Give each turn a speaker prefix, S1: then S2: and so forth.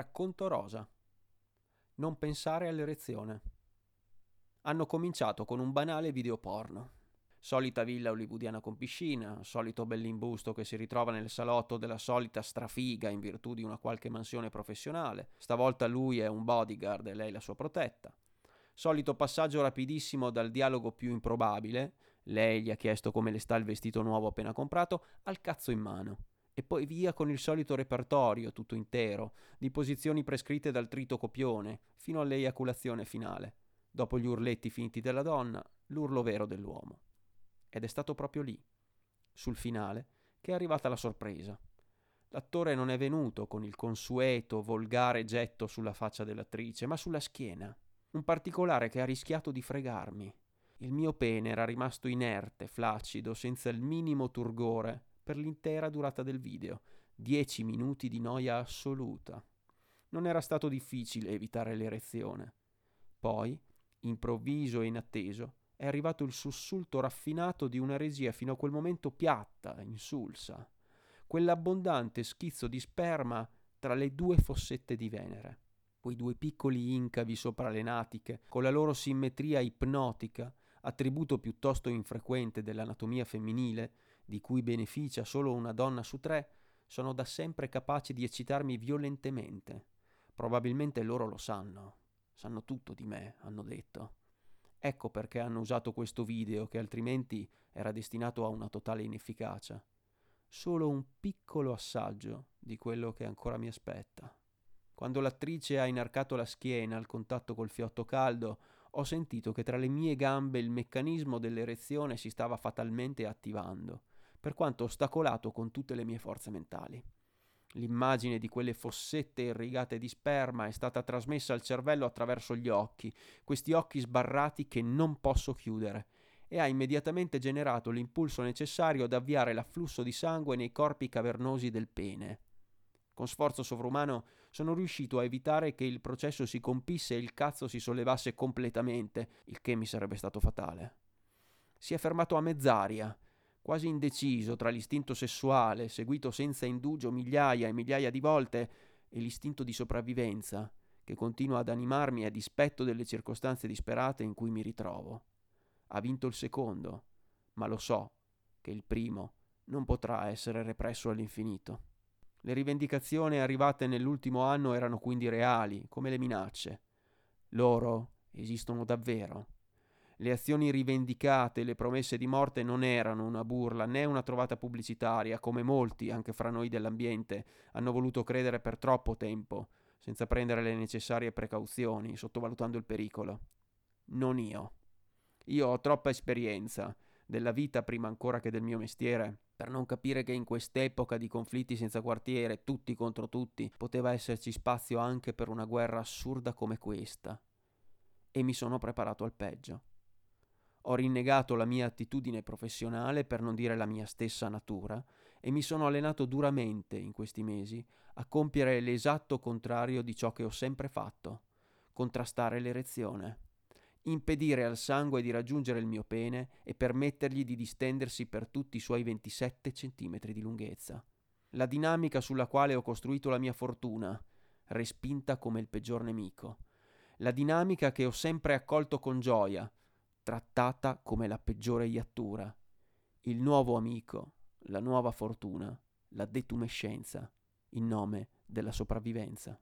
S1: Racconto rosa. Non pensare all'erezione. Hanno cominciato con un banale video porno. Solita villa hollywoodiana con piscina, solito bell'imbusto che si ritrova nel salotto della solita strafiga in virtù di una qualche mansione professionale. Stavolta lui è un bodyguard e lei la sua protetta. Solito passaggio rapidissimo dal dialogo più improbabile, lei gli ha chiesto come le sta il vestito nuovo appena comprato, al cazzo in mano e poi via con il solito repertorio, tutto intero, di posizioni prescritte dal trito copione, fino all'eiaculazione finale. Dopo gli urletti finti della donna, l'urlo vero dell'uomo. Ed è stato proprio lì, sul finale, che è arrivata la sorpresa. L'attore non è venuto con il consueto, volgare getto sulla faccia dell'attrice, ma sulla schiena. Un particolare che ha rischiato di fregarmi. Il mio pene era rimasto inerte, flaccido, senza il minimo turgore, per l'intera durata del video. Dieci minuti di noia assoluta. Non era stato difficile evitare l'erezione. Poi, improvviso e inatteso, è arrivato il sussulto raffinato di una regia fino a quel momento piatta, insulsa. Quell'abbondante schizzo di sperma tra le due fossette di Venere. Quei due piccoli incavi sopra le natiche, con la loro simmetria ipnotica, attributo piuttosto infrequente dell'anatomia femminile, di cui beneficia solo una donna su tre, sono da sempre capaci di eccitarmi violentemente. Probabilmente loro lo sanno. Sanno tutto di me, hanno detto. Ecco perché hanno usato questo video che altrimenti era destinato a una totale inefficacia. Solo un piccolo assaggio di quello che ancora mi aspetta. Quando l'attrice ha inarcato la schiena al contatto col fiotto caldo, ho sentito che tra le mie gambe il meccanismo dell'erezione si stava fatalmente attivando per quanto ostacolato con tutte le mie forze mentali. L'immagine di quelle fossette irrigate di sperma è stata trasmessa al cervello attraverso gli occhi, questi occhi sbarrati che non posso chiudere, e ha immediatamente generato l'impulso necessario ad avviare l'afflusso di sangue nei corpi cavernosi del pene. Con sforzo sovrumano sono riuscito a evitare che il processo si compisse e il cazzo si sollevasse completamente, il che mi sarebbe stato fatale. Si è fermato a mezz'aria, quasi indeciso tra l'istinto sessuale, seguito senza indugio migliaia e migliaia di volte, e l'istinto di sopravvivenza, che continua ad animarmi a dispetto delle circostanze disperate in cui mi ritrovo. Ha vinto il secondo, ma lo so che il primo non potrà essere represso all'infinito. Le rivendicazioni arrivate nell'ultimo anno erano quindi reali, come le minacce. Loro esistono davvero le azioni rivendicate, le promesse di morte non erano una burla né una trovata pubblicitaria, come molti, anche fra noi dell'ambiente, hanno voluto credere per troppo tempo, senza prendere le necessarie precauzioni, sottovalutando il pericolo. Non io. Io ho troppa esperienza della vita prima ancora che del mio mestiere per non capire che in quest'epoca di conflitti senza quartiere, tutti contro tutti, poteva esserci spazio anche per una guerra assurda come questa. E mi sono preparato al peggio. Ho rinnegato la mia attitudine professionale, per non dire la mia stessa natura, e mi sono allenato duramente in questi mesi a compiere l'esatto contrario di ciò che ho sempre fatto, contrastare l'erezione, impedire al sangue di raggiungere il mio pene e permettergli di distendersi per tutti i suoi 27 centimetri di lunghezza. La dinamica sulla quale ho costruito la mia fortuna, respinta come il peggior nemico. La dinamica che ho sempre accolto con gioia, trattata come la peggiore iattura, il nuovo amico, la nuova fortuna, la detumescenza, in nome della sopravvivenza.